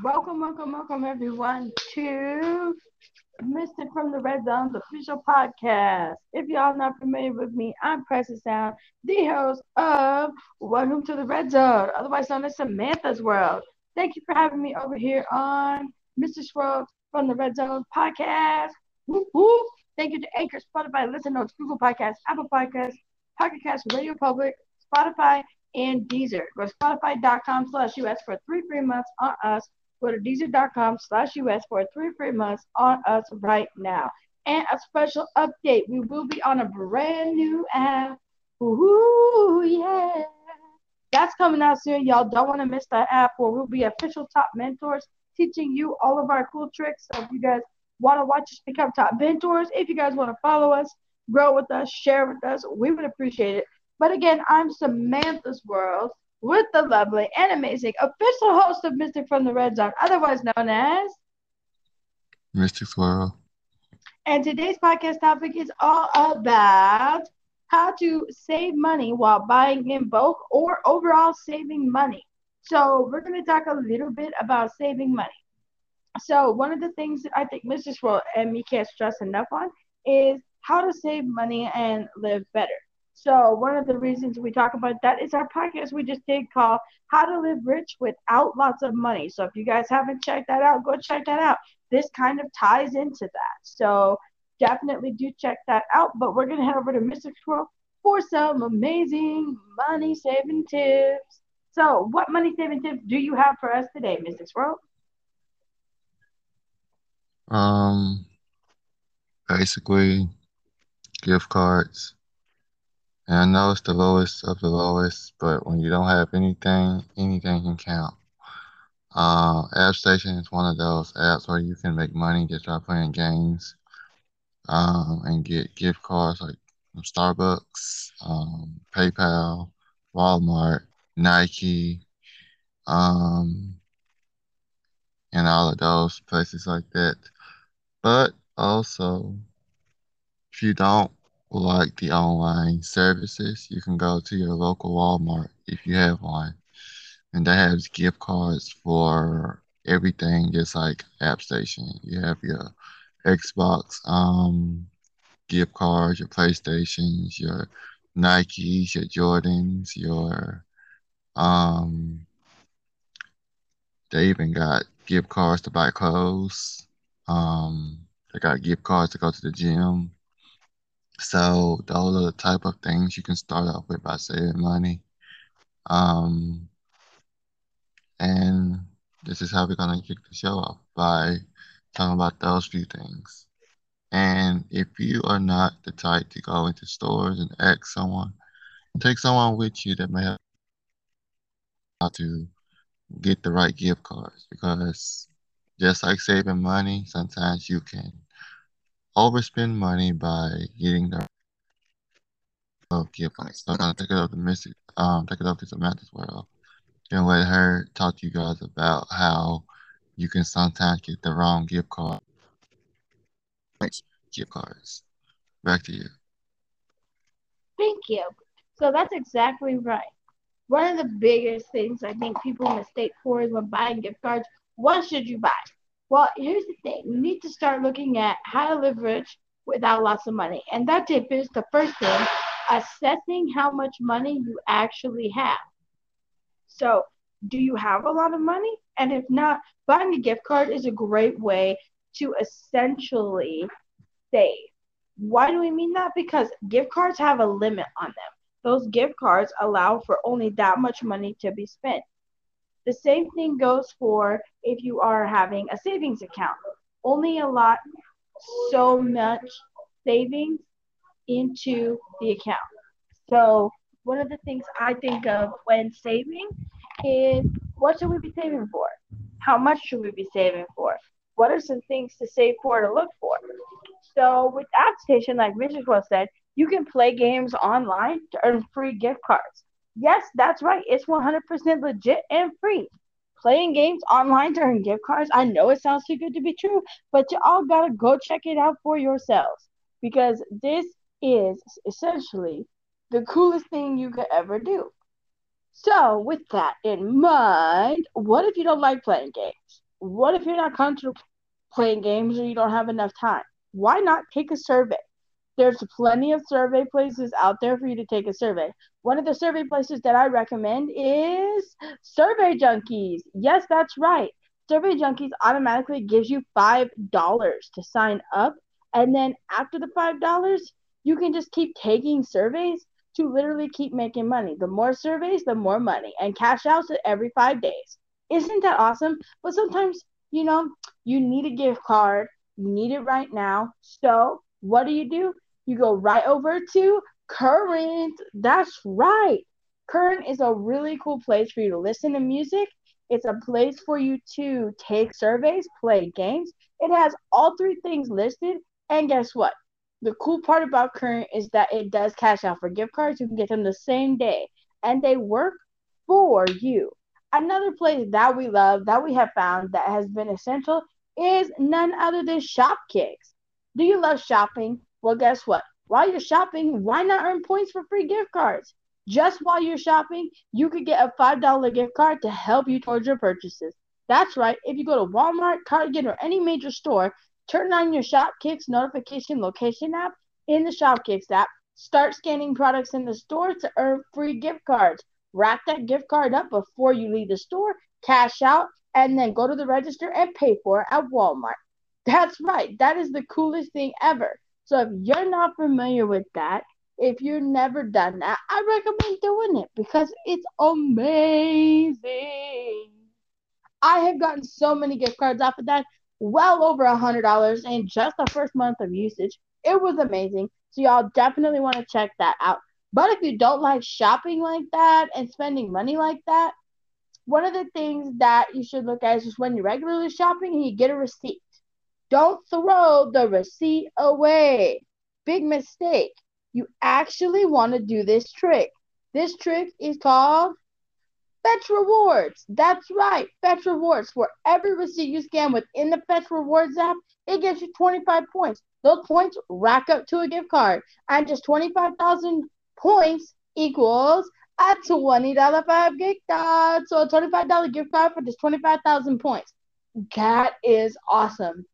Welcome, welcome, welcome, everyone, to Mystic from the Red Zone's official podcast. If y'all not familiar with me, I'm Precious Sound, the host of Welcome to the Red Zone, otherwise known as Samantha's World. Thank you for having me over here on Mr. Swirl from the Red Zone podcast. Thank you to Anchor, Spotify, Listen Notes, Google Podcasts, Apple Podcasts, Pocket Cast, Radio Public, Spotify, and Deezer. Go to spotify.com slash US for three free months on us Go to Deezer.com slash US for three free months on us right now. And a special update, we will be on a brand new app. Ooh, yeah. That's coming out soon. Y'all don't want to miss that app where we'll be official top mentors teaching you all of our cool tricks. So if you guys want to watch us become top mentors, if you guys want to follow us, grow with us, share with us, we would appreciate it. But again, I'm Samantha's World with the lovely and amazing official host of Mystic from the Red Zone, otherwise known as Mystic Swirl. And today's podcast topic is all about how to save money while buying in bulk or overall saving money. So, we're going to talk a little bit about saving money. So, one of the things that I think Mr. Swirl and me can't stress enough on is how to save money and live better. So one of the reasons we talk about that is our podcast we just did called How to Live Rich Without Lots of Money. So if you guys haven't checked that out, go check that out. This kind of ties into that. So definitely do check that out. But we're gonna head over to Mystic Swirl for some amazing money saving tips. So what money saving tips do you have for us today, Mystic Swirl? Um basically gift cards and I know it's the lowest of the lowest, but when you don't have anything, anything can count. Uh, AppStation is one of those apps where you can make money just by playing games um, and get gift cards like Starbucks, um, PayPal, Walmart, Nike, um, and all of those places like that. But also, if you don't like the online services, you can go to your local Walmart if you have one, and they have gift cards for everything, just like AppStation. You have your Xbox um gift cards, your PlayStations, your Nikes, your Jordans, your um. They even got gift cards to buy clothes. Um, they got gift cards to go to the gym. So those are the type of things you can start off with by saving money. Um, and this is how we're gonna kick the show off by talking about those few things. And if you are not the type to go into stores and ask someone, take someone with you that may have to get the right gift cards because just like saving money, sometimes you can overspend money by getting the oh, gift cards. So I'm gonna take it up to Missy, um, take it up to Samantha as well, and let her talk to you guys about how you can sometimes get the wrong gift card. Gift cards. Back to you. Thank you. So that's exactly right. One of the biggest things I think people mistake for is when buying gift cards. What should you buy? Well, here's the thing. You need to start looking at how to live rich without lots of money. And that tip is the first thing, assessing how much money you actually have. So, do you have a lot of money? And if not, buying a gift card is a great way to essentially save. Why do we mean that? Because gift cards have a limit on them. Those gift cards allow for only that much money to be spent. The same thing goes for if you are having a savings account. Only a lot so much savings into the account. So one of the things I think of when saving is what should we be saving for? How much should we be saving for? What are some things to save for to look for? So with AppStation, like Mrs. Well said, you can play games online to earn free gift cards. Yes, that's right. It's 100% legit and free. Playing games online earn gift cards. I know it sounds too good to be true, but you all gotta go check it out for yourselves because this is essentially the coolest thing you could ever do. So, with that in mind, what if you don't like playing games? what if you're not comfortable playing games or you don't have enough time? Why not take a survey? There's plenty of survey places out there for you to take a survey. One of the survey places that I recommend is Survey Junkies. Yes, that's right. Survey Junkies automatically gives you $5 to sign up. And then after the $5, you can just keep taking surveys to literally keep making money. The more surveys, the more money, and cash outs every five days. Isn't that awesome? But sometimes, you know, you need a gift card, you need it right now. So, what do you do? You go right over to Current. That's right. Current is a really cool place for you to listen to music. It's a place for you to take surveys, play games. It has all three things listed. And guess what? The cool part about Current is that it does cash out for gift cards. You can get them the same day, and they work for you. Another place that we love, that we have found that has been essential, is none other than Shopkicks. Do you love shopping? Well, guess what? While you're shopping, why not earn points for free gift cards? Just while you're shopping, you could get a $5 gift card to help you towards your purchases. That's right. If you go to Walmart, Target, or any major store, Turn on your Shopkicks notification location app in the Shopkicks app. Start scanning products in the store to earn free gift cards. Wrap that gift card up before you leave the store, cash out, and then go to the register and pay for it at Walmart. That's right. That is the coolest thing ever. So if you're not familiar with that, if you've never done that, I recommend doing it because it's amazing. I have gotten so many gift cards off of that well over a hundred dollars in just the first month of usage. It was amazing. So y'all definitely want to check that out. But if you don't like shopping like that and spending money like that, one of the things that you should look at is just when you're regularly shopping and you get a receipt. Don't throw the receipt away. Big mistake. You actually want to do this trick. This trick is called Fetch Rewards. That's right, Fetch Rewards. For every receipt you scan within the Fetch Rewards app, it gives you 25 points. Those points rack up to a gift card. And just 25,000 points equals a $20 five gift card. So a $25 gift card for just 25,000 points. That is awesome.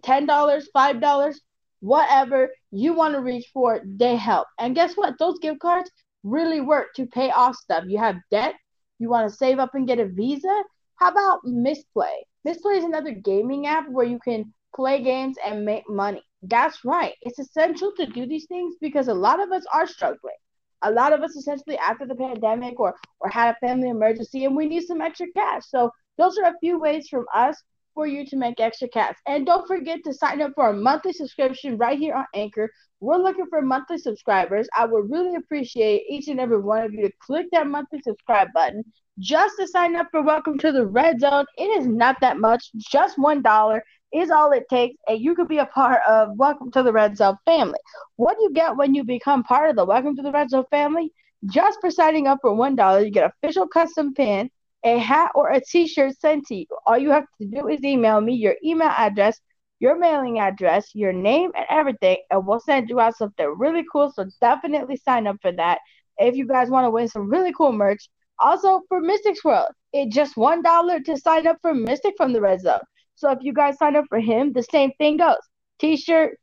$10, $5, whatever you want to reach for, they help. And guess what? Those gift cards really work to pay off stuff. You have debt, you want to save up and get a Visa? How about Misplay? Misplay is another gaming app where you can play games and make money. That's right. It's essential to do these things because a lot of us are struggling. A lot of us essentially after the pandemic or or had a family emergency and we need some extra cash. So those are a few ways from us for you to make extra cash. And don't forget to sign up for a monthly subscription right here on Anchor. We're looking for monthly subscribers. I would really appreciate each and every one of you to click that monthly subscribe button just to sign up for Welcome to the Red Zone. It is not that much, just $1 is all it takes, and you could be a part of Welcome to the Red Zone family. What do you get when you become part of the Welcome to the Red Zone family? Just for signing up for $1, you get official custom pin a hat or a t-shirt sent to you. All you have to do is email me your email address, your mailing address, your name, and everything, and we'll send you out something really cool. So definitely sign up for that if you guys want to win some really cool merch. Also for Mystics World, it's just one dollar to sign up for Mystic from the Red Zone. So if you guys sign up for him, the same thing goes: t-shirt,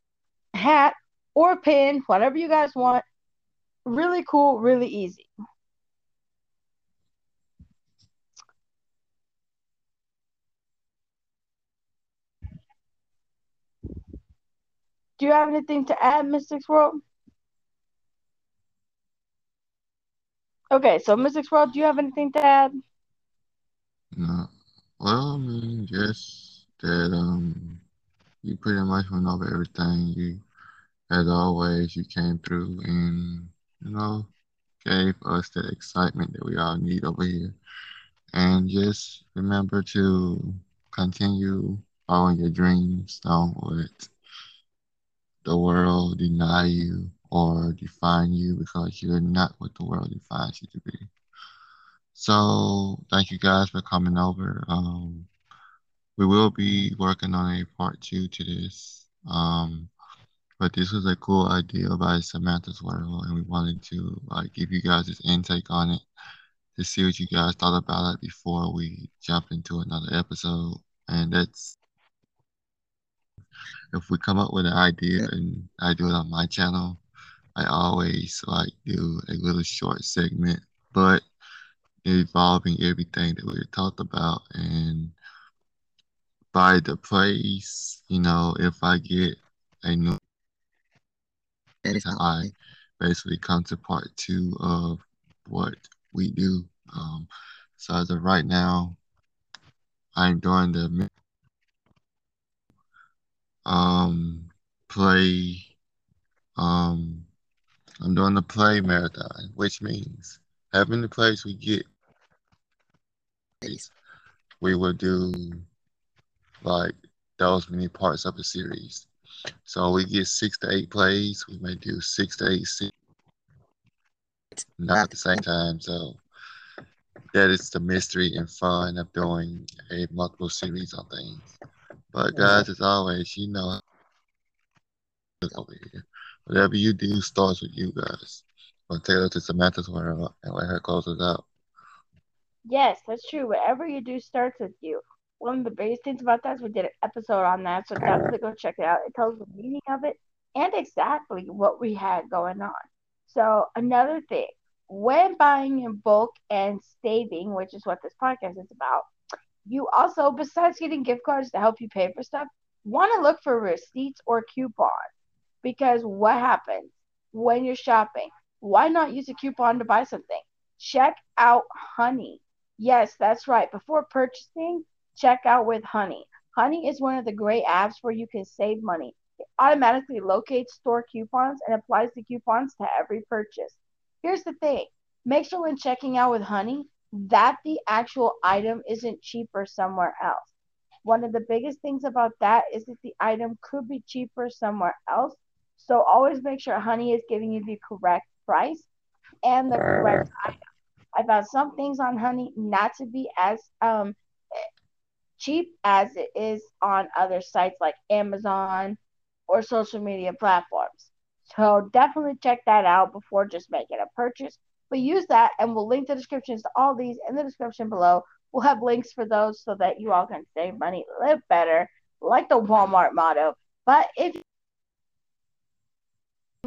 hat, or pin, whatever you guys want. Really cool, really easy. Do you have anything to add, Mystics World? Okay, so Mystics World, do you have anything to add? No. Well, I mean, just that um, you pretty much went over everything. You, as always, you came through and you know gave us the excitement that we all need over here. And just remember to continue following your dreams. Don't let the world deny you or define you because you're not what the world defines you to be. So thank you guys for coming over. Um, we will be working on a part two to this. Um, but this was a cool idea by Samantha's World, and we wanted to like give you guys this intake on it to see what you guys thought about it before we jump into another episode. and that's if we come up with an idea and I do it on my channel, I always like do a little short segment, but involving everything that we talked about. And by the place, you know, if I get a new I basically come to part two of what we do. Um, so as of right now, I'm doing the play um I'm doing the play marathon, which means having the plays we get we will do like those many parts of a series. So we get six to eight plays. We may do six to eight, six, not at the same time. So that is the mystery and fun of doing a multiple series on things. But guys, as always, you know over here. Whatever you do starts with you guys. I'll take her to Samantha's world and let her close us out. Yes, that's true. Whatever you do starts with you. One of the biggest things about that is we did an episode on that, so definitely go check it out. It tells the meaning of it and exactly what we had going on. So another thing, when buying in bulk and saving, which is what this podcast is about, you also, besides getting gift cards to help you pay for stuff, want to look for receipts or coupons. Because what happens when you're shopping? Why not use a coupon to buy something? Check out Honey. Yes, that's right. Before purchasing, check out with Honey. Honey is one of the great apps where you can save money. It automatically locates store coupons and applies the coupons to every purchase. Here's the thing make sure when checking out with Honey that the actual item isn't cheaper somewhere else. One of the biggest things about that is that the item could be cheaper somewhere else. So always make sure Honey is giving you the correct price and the correct item. I found some things on Honey not to be as um, cheap as it is on other sites like Amazon or social media platforms. So definitely check that out before just making a purchase. But use that, and we'll link the descriptions to all these in the description below. We'll have links for those so that you all can save money, live better, like the Walmart motto. But if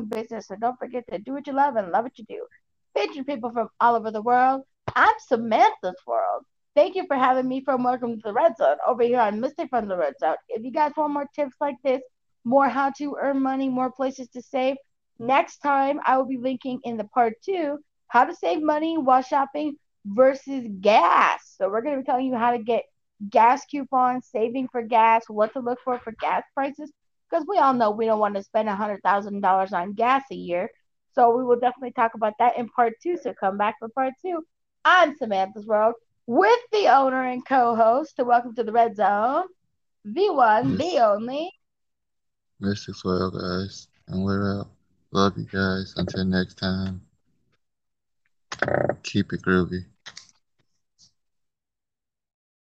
business, so don't forget to do what you love and love what you do. Featuring people from all over the world. I'm Samantha's World. Thank you for having me from Welcome to the Red Zone over here on Mystic from the Red Zone. If you guys want more tips like this, more how to earn money, more places to save, next time I will be linking in the part two how to save money while shopping versus gas. So we're going to be telling you how to get gas coupons, saving for gas, what to look for for gas prices, because we all know we don't want to spend a $100,000 on gas a year. So we will definitely talk about that in part two. So come back for part two. I'm Samantha's World with the owner and co-host to Welcome to the Red Zone, the one, yes. the only. Mystic World, guys. And we're out. Love you guys. Until next time. Keep it groovy.